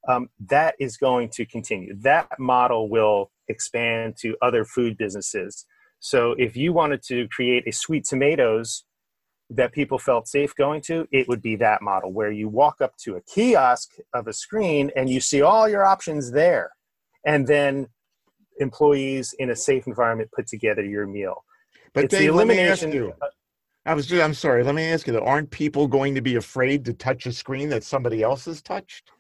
Um, that is going to continue. That model will expand to other food businesses. So if you wanted to create a sweet tomatoes that people felt safe going to, it would be that model where you walk up to a kiosk of a screen and you see all your options there. And then employees in a safe environment put together your meal. But it's the Dave, let me ask elimination- you. I was just, I'm sorry. Let me ask you. Though, aren't people going to be afraid to touch a screen that somebody else has touched?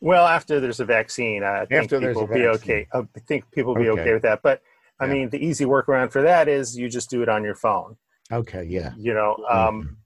Well, after there's a vaccine, I think After people will be okay. I think people will be Okay. okay with that. But I Yeah. mean, the easy workaround for that is you just do it on your phone. Okay. Yeah. You know, um,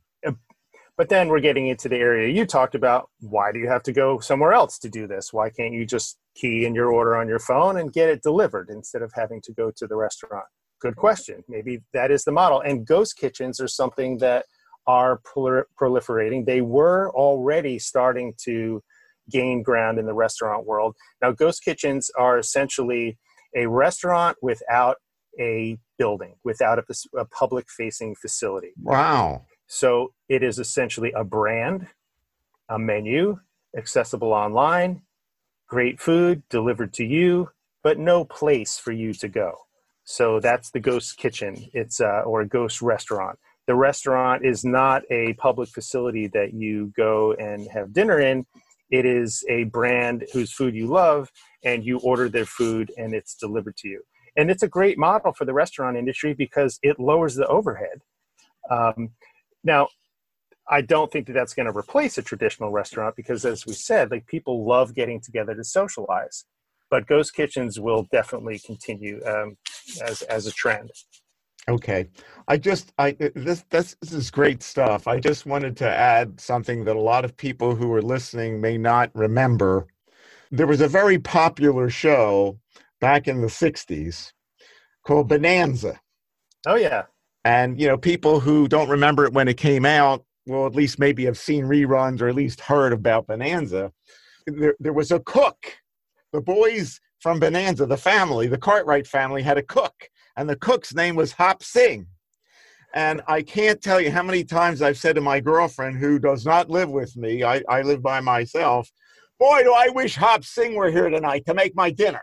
but then we're getting into the area you talked about. Why do you have to go somewhere else to do this? Why can't you just key in your order on your phone and get it delivered instead of having to go to the restaurant? Good question. Maybe that is the model. And ghost kitchens are something that are prol- proliferating. They were already starting to gain ground in the restaurant world. Now, ghost kitchens are essentially a restaurant without a building, without a, a public facing facility. Wow. So it is essentially a brand, a menu, accessible online, great food delivered to you, but no place for you to go. So that's the ghost kitchen. It's uh, or a ghost restaurant. the restaurant is not a public facility that you go and have dinner in. It is a brand whose food you love, and you order their food and it's delivered to you. And it's a great model for the restaurant industry because it lowers the overhead. Um, now, I don't think that that's going to replace a traditional restaurant because, as we said, like people love getting together to socialize. But ghost kitchens will definitely continue um, as as a trend. Okay, I just I this, this this is great stuff. I just wanted to add something that a lot of people who are listening may not remember. There was a very popular show back in the '60s called Bonanza. Oh yeah, and you know people who don't remember it when it came out will at least maybe have seen reruns or at least heard about Bonanza. There, there was a cook. The boys from Bonanza, the family, the Cartwright family, had a cook and the cook's name was Hop Sing. And I can't tell you how many times I've said to my girlfriend, who does not live with me, I, I live by myself, boy, do I wish Hop Sing were here tonight to make my dinner.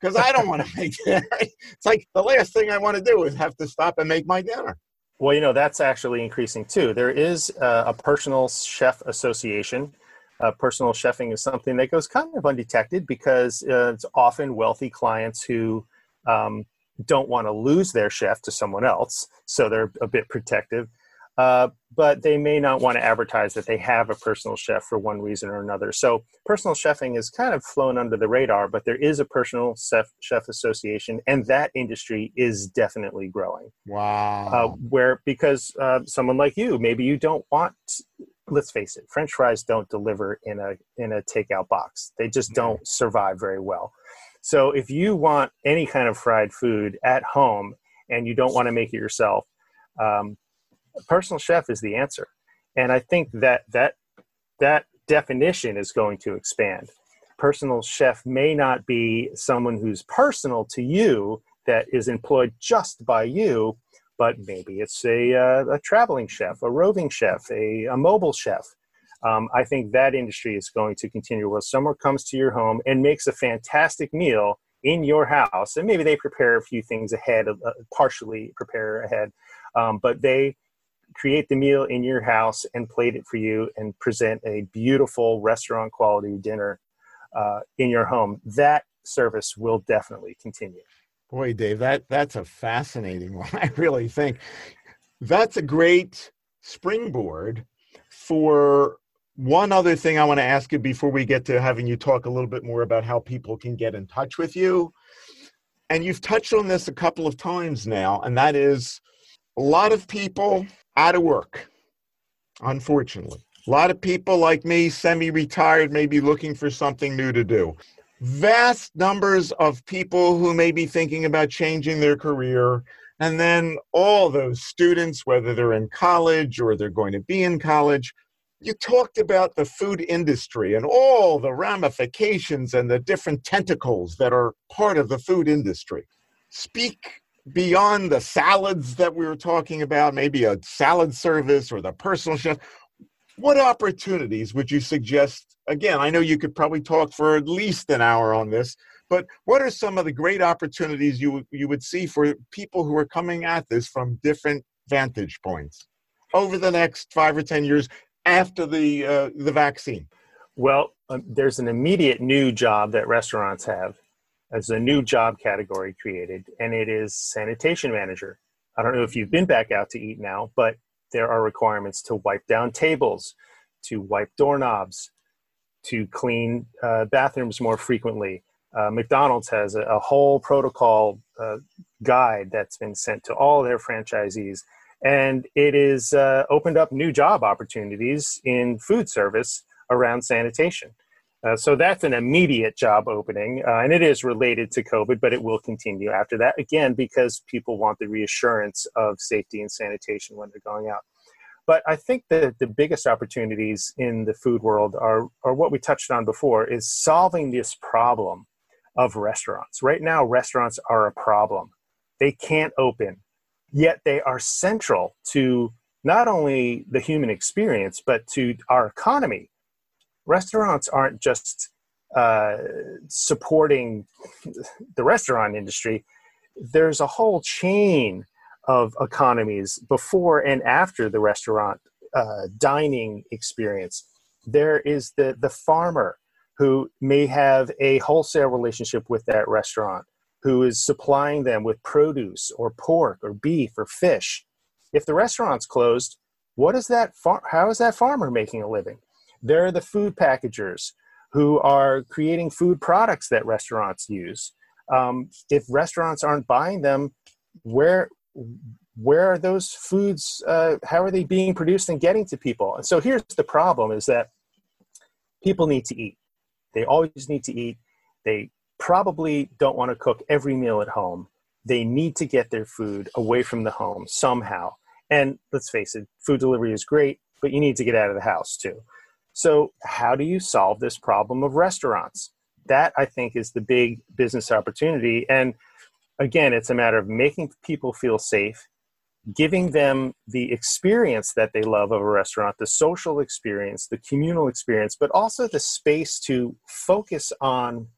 Because I don't want to [laughs] make dinner. It's like the last thing I want to do is have to stop and make my dinner. Well, you know, that's actually increasing too. There is uh, a personal chef association. Uh, personal chefing is something that goes kind of undetected because uh, it's often wealthy clients who um, don't want to lose their chef to someone else, so they're a bit protective. Uh, but they may not want to advertise that they have a personal chef for one reason or another. So personal chefing is kind of flown under the radar, but there is a personal chef, chef association, and that industry is definitely growing. Wow! Uh, where because uh, someone like you, maybe you don't want. Let's face it, French fries don't deliver in a in a takeout box. They just don't survive very well. So if you want any kind of fried food at home and you don't want to make it yourself, um, personal chef is the answer. And I think that that that definition is going to expand. Personal chef may not be someone who's personal to you that is employed just by you, but maybe it's a, uh, a traveling chef, a roving chef, a, a mobile chef um, I think that industry is going to continue where someone comes to your home and makes a fantastic meal in your house, and maybe they prepare a few things ahead, uh, partially prepare ahead, um, but they create the meal in your house and plate it for you and present a beautiful restaurant quality dinner uh, in your home. That service will definitely continue. Boy, Dave, that that's a fascinating [laughs] one. I really think that's a great springboard for one other thing I want to ask you before we get to having you talk a little bit more about how people can get in touch with you. And you've touched on this a couple of times now, and that is a lot of people out of work, unfortunately. A lot of people like me, semi retired, maybe looking for something new to do. Vast numbers of people who may be thinking about changing their career. And then all those students, whether they're in college or they're going to be in college, you talked about the food industry and all the ramifications and the different tentacles that are part of the food industry. Speak beyond the salads that we were talking about, maybe a salad service or the personal chef. What opportunities would you suggest? Again, I know you could probably talk for at least an hour on this, but what are some of the great opportunities you you would see for people who are coming at this from different vantage points over the next five or ten years after the uh, the vaccine? Well, um, there's an immediate new job that restaurants have as a new job category created, and it is sanitation manager. I don't know if you've been back out to eat now, but there are requirements to wipe down tables, to wipe doorknobs, to clean uh, bathrooms more frequently. Uh, McDonald's has a, a whole protocol uh, guide that's been sent to all their franchisees and it has uh, opened up new job opportunities in food service around sanitation. Uh, so that's an immediate job opening, uh, and it is related to COVID, but it will continue after that again because people want the reassurance of safety and sanitation when they're going out. But I think that the biggest opportunities in the food world are, are what we touched on before is solving this problem of restaurants. Right now, restaurants are a problem. They can't open yet they are central to not only the human experience but to our economy restaurants aren't just uh, supporting the restaurant industry there's a whole chain of economies before and after the restaurant uh, dining experience. There is the, the farmer who may have a wholesale relationship with that restaurant, who is supplying them with produce or pork or beef or fish. If the restaurant's closed, what is that far- how is that farmer making a living? There are the food packagers who are creating food products that restaurants use. Um, if restaurants aren't buying them, where where are those foods? Uh, how are they being produced and getting to people? And so here's the problem: is that people need to eat. They always need to eat. They probably don't want to cook every meal at home. They need to get their food away from the home somehow. And let's face it, food delivery is great, but you need to get out of the house too. So, how do you solve this problem of restaurants? That I think is the big business opportunity. And again, it's a matter of making people feel safe, giving them the experience that they love of a restaurant, the social experience, the communal experience, but also the space to focus on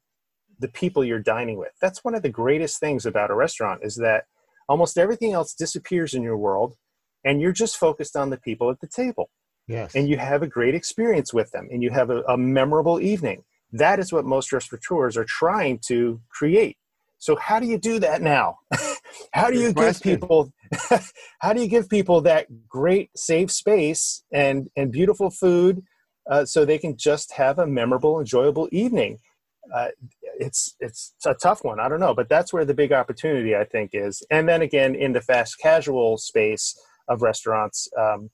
the people you're dining with. That's one of the greatest things about a restaurant is that almost everything else disappears in your world and you're just focused on the people at the table. Yes. And you have a great experience with them and you have a, a memorable evening. That is what most restaurateurs are trying to create. So how do you do that now? [laughs] how do you give people [laughs] how do you give people that great safe space and and beautiful food uh, so they can just have a memorable enjoyable evening uh, it's it's a tough one i don't know but that's where the big opportunity i think is and then again in the fast casual space of restaurants um,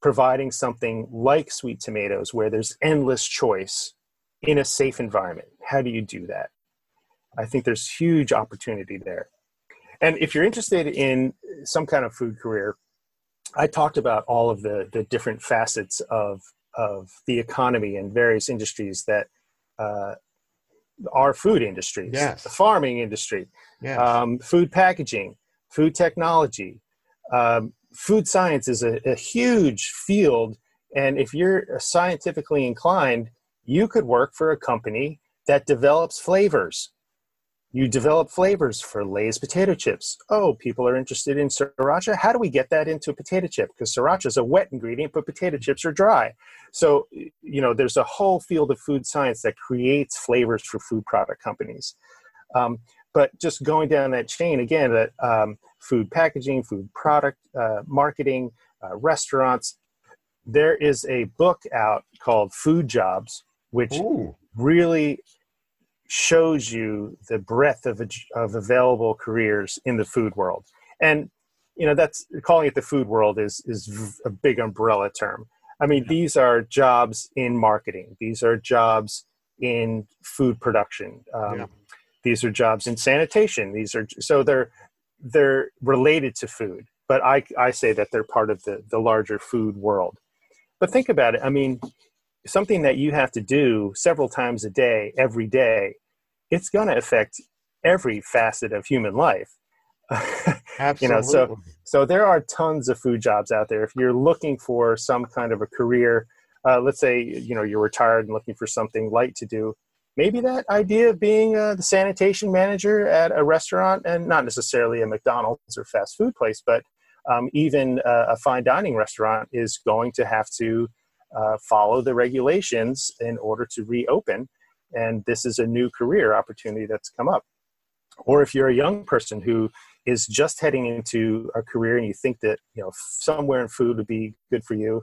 providing something like sweet tomatoes where there's endless choice in a safe environment how do you do that i think there's huge opportunity there and if you're interested in some kind of food career, I talked about all of the, the different facets of, of the economy and various industries that uh, are food industries, yes. the farming industry, yes. um, food packaging, food technology. Um, food science is a, a huge field. And if you're scientifically inclined, you could work for a company that develops flavors you develop flavors for Lay's potato chips. Oh, people are interested in sriracha. How do we get that into a potato chip? Because sriracha is a wet ingredient, but potato chips are dry. So, you know, there's a whole field of food science that creates flavors for food product companies. Um, but just going down that chain again, that um, food packaging, food product uh, marketing, uh, restaurants. There is a book out called Food Jobs, which Ooh. really shows you the breadth of, of available careers in the food world. And you know that's calling it the food world is is a big umbrella term. I mean, these are jobs in marketing. These are jobs in food production. Um, yeah. These are jobs in sanitation. These are so they're they're related to food, but I I say that they're part of the the larger food world. But think about it. I mean, something that you have to do several times a day, every day, it's going to affect every facet of human life. Absolutely. [laughs] you know, so so there are tons of food jobs out there. If you're looking for some kind of a career, uh, let's say you know you're retired and looking for something light to do, maybe that idea of being uh, the sanitation manager at a restaurant and not necessarily a McDonald's or fast food place, but um, even uh, a fine dining restaurant is going to have to uh, follow the regulations in order to reopen and this is a new career opportunity that's come up. Or if you're a young person who is just heading into a career and you think that you know somewhere in food would be good for you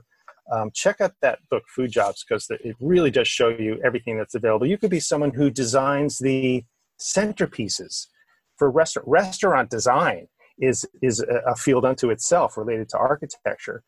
um, check out that book food jobs because it really does show you everything that's available you could be someone who designs the centerpieces for restaurant restaurant design is is a field unto itself related to architecture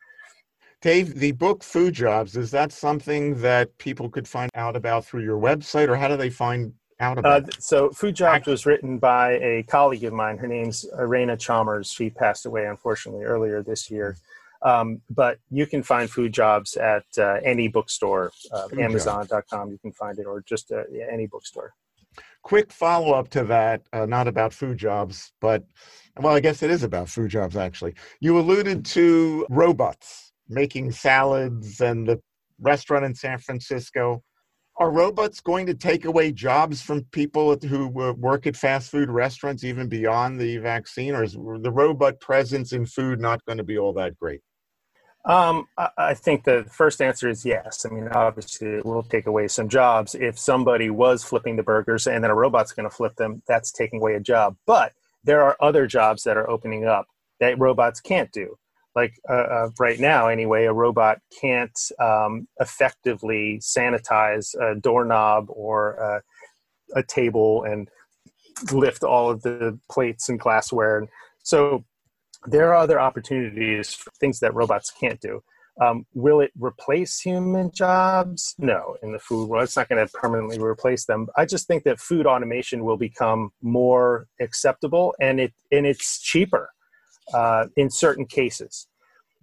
Dave, the book Food Jobs, is that something that people could find out about through your website, or how do they find out about uh, So, Food Jobs was written by a colleague of mine. Her name's Irena Chalmers. She passed away, unfortunately, earlier this year. Um, but you can find Food Jobs at uh, any bookstore, uh, Amazon.com. You can find it, or just uh, any bookstore. Quick follow up to that, uh, not about food jobs, but well, I guess it is about food jobs actually. You alluded to robots making salads and the restaurant in San Francisco. are robots going to take away jobs from people who work at fast food restaurants even beyond the vaccine or is the robot presence in food not going to be all that great um, I think the first answer is yes. I mean, obviously, it will take away some jobs. If somebody was flipping the burgers and then a robot's going to flip them, that's taking away a job. But there are other jobs that are opening up that robots can't do. Like uh, uh, right now, anyway, a robot can't um, effectively sanitize a doorknob or uh, a table and lift all of the plates and glassware. So there are other opportunities for things that robots can't do. Um, will it replace human jobs? No, in the food world, it's not going to permanently replace them. I just think that food automation will become more acceptable and it and it's cheaper uh, in certain cases,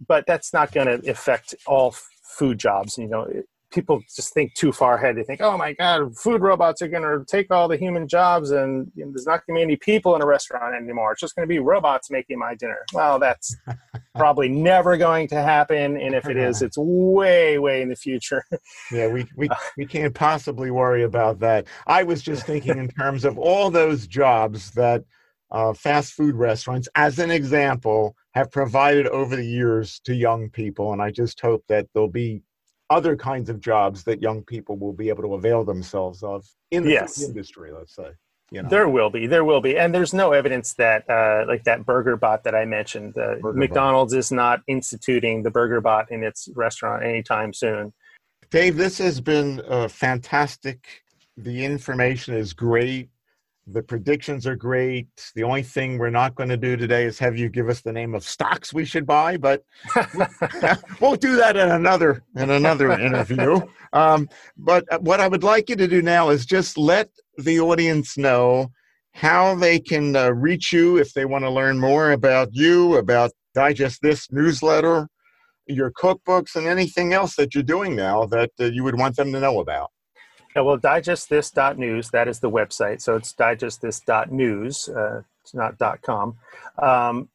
but that's not going to affect all food jobs. You know, people just think too far ahead. They think, oh my God, food robots are going to take all the human jobs and you know, there's not going to be any people in a restaurant anymore. It's just going to be robots making my dinner. Well, that's [laughs] probably never going to happen. And if it is, [laughs] it's way, way in the future. [laughs] yeah, we, we, we can't possibly worry about that. I was just thinking in terms of all those jobs that uh, fast food restaurants, as an example, have provided over the years to young people. And I just hope that there'll be other kinds of jobs that young people will be able to avail themselves of in the yes. industry, let's say. You know. There will be, there will be, and there's no evidence that, uh, like that burger bot that I mentioned, uh, McDonald's bot. is not instituting the burger bot in its restaurant anytime soon. Dave, this has been uh, fantastic. The information is great. The predictions are great. The only thing we're not going to do today is have you give us the name of stocks we should buy, but [laughs] [laughs] we'll do that in another in another interview. Um, but what I would like you to do now is just let the audience know how they can uh, reach you if they want to learn more about you, about Digest This newsletter, your cookbooks, and anything else that you're doing now that uh, you would want them to know about. Yeah, well, digestthis.news, that is the website. So it's digestthis.news, uh, it's not .com. Um,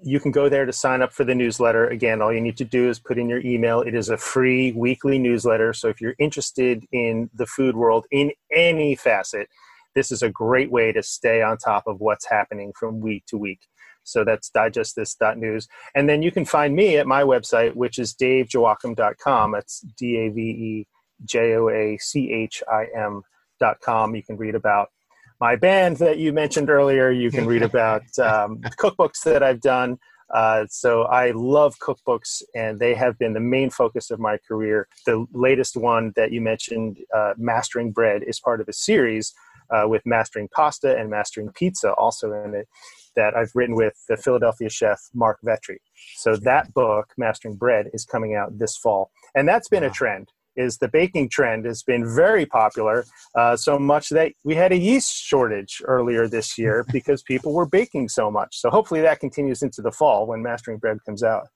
you can go there to sign up for the newsletter. Again, all you need to do is put in your email. It is a free weekly newsletter. So if you're interested in the food world in any facet, this is a great way to stay on top of what's happening from week to week. So that's digestthis.news. And then you can find me at my website, which is davejoachim.com. That's D A V E J O A C H I M dot com. You can read about my band that you mentioned earlier. You can read about [laughs] um, cookbooks that I've done. Uh, so I love cookbooks, and they have been the main focus of my career. The latest one that you mentioned, uh, Mastering Bread, is part of a series uh, with Mastering Pasta and Mastering Pizza also in it that I've written with the Philadelphia chef Marc Vetri. So that book, Mastering Bread, is coming out this fall, and that's been wow. a trend is the baking trend has been very popular, uh, so much that we had a yeast shortage earlier this year [laughs] because people were baking so much. So hopefully that continues into the fall when Mastering Bread comes out.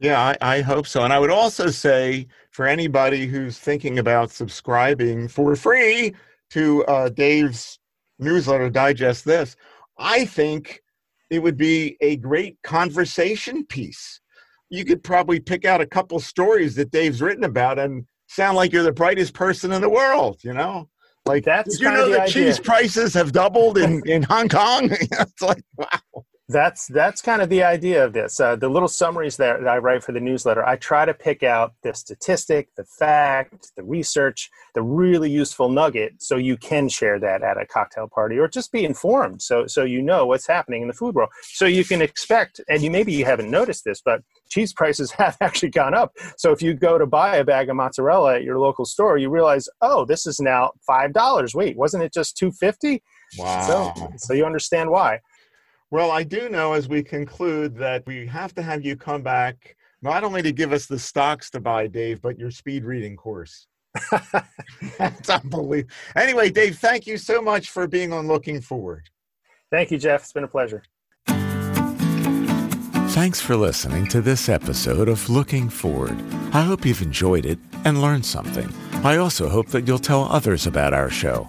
Yeah, I, I, hope so. And I would also say for anybody who's thinking about subscribing for free to uh, Dave's newsletter, Digest This, I think it would be a great conversation piece. You could probably pick out a couple stories that Dave's written about and sound like you're the brightest person in the world, you know? Like that's you know the, the cheese prices have doubled in, [laughs] in Hong Kong? [laughs] it's like wow that's that's kind of the idea of this. Uh, the little summaries that, I write for the newsletter, I try to pick out the statistic, the fact, the research, the really useful nugget, so you can share that at a cocktail party or just be informed, so so you know what's happening in the food world. So you can expect, and you maybe you haven't noticed this, but cheese prices [laughs] have actually gone up. So if you go to buy a bag of mozzarella at your local store, you realize, oh, this is now five dollars. Wait, wasn't it just two fifty? Wow. So, so you understand why. Well, I do know as we conclude that we have to have you come back not only to give us the stocks to buy, Dave, but your speed reading course. [laughs] That's unbelievable. Anyway, Dave, thank you so much for being on Looking Forward. Thank you, Jeff. It's been a pleasure. Thanks for listening to this episode of Looking Forward. I hope you've enjoyed it and learned something. I also hope that you'll tell others about our show.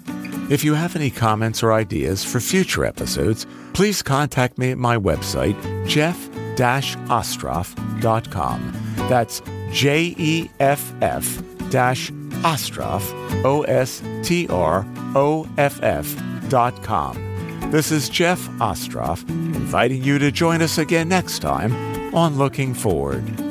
If you have any comments or ideas for future episodes, please contact me at my website, jeff-ostroff.com. That's J-E-F-F dash Ostroff, O S T R O F F dot com. This is Jeff Ostroff inviting you to join us again next time on Looking Forward.